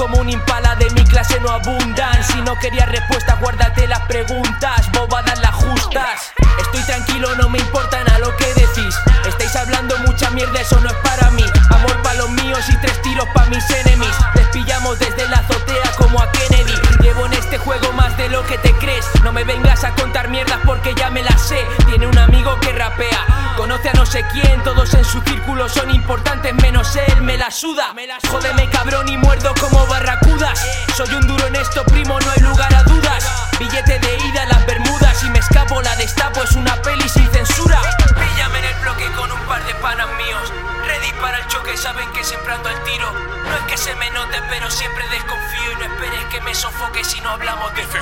como un impala de mi clase no abundan. Si no querías respuestas, guárdate las preguntas, bobadas las justas. Estoy tranquilo, no me importa nada lo que decís. Estáis hablando mucha mierda, eso no es para mí. Amor para los míos y tres tiros para mis enemies. Les pillamos desde la azotea como a Kennedy. Llevo en este juego más de lo que te crees. No me vengas a contar mierdas porque ya me las sé. Tiene un amigo que rapea. Conoce a no sé quién, todos en su círculo son importantes él, me la suda. Jódeme cabrón y muerdo como barracudas. Soy un duro en esto, primo, no hay lugar a dudas. Billete de ida a las Bermudas y me escapo, la destapo, es una peli sin censura. Píllame en el bloque con un par de panas míos. Ready para el choque, saben que siempre ando al tiro. No es que se me note, pero siempre desconfío y no esperes que me sofoque si no hablamos de fe.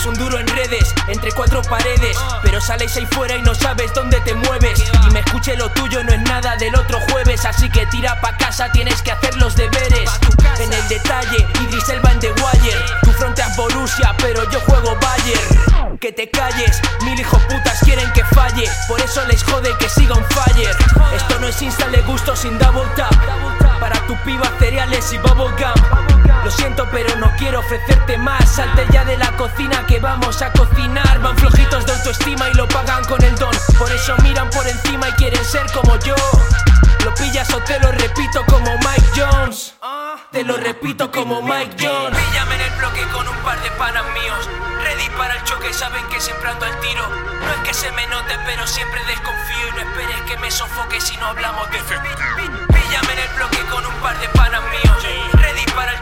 Eres un duro en redes, entre cuatro paredes, pero sales ahí fuera y no sabes dónde te mueves. Y me escuche lo tuyo, no es nada del otro jueves, así que tira pa' casa, tienes que hacer los deberes. En el detalle, Idris Elba en The Wire. Tú fronteas Borussia, pero yo juego Bayern. Que te calles, mil hijos putas quieren que falle, por eso les jode que siga un fire. Esto no es insta, le gusto sin double tap. Para tu piba cereales y bubblegum. Lo siento, pero no quiero ofrecerte más. Salte ya de la cocina que vamos a cocinar. Van flojitos de autoestima y lo pagan con el don. Por eso miran por encima y quieren ser como yo. Lo pillas o te lo repito como Mike Jones. Te lo repito como Mike Jones. Píllame en el bloque con un par de panas míos. Ready para el choque, saben que siempre ando al tiro. No es que se me note, pero siempre desconfío y no esperes que me sofoque si no hablamos de fe. Píllame en el bloque con un par de panas míos. Ready para el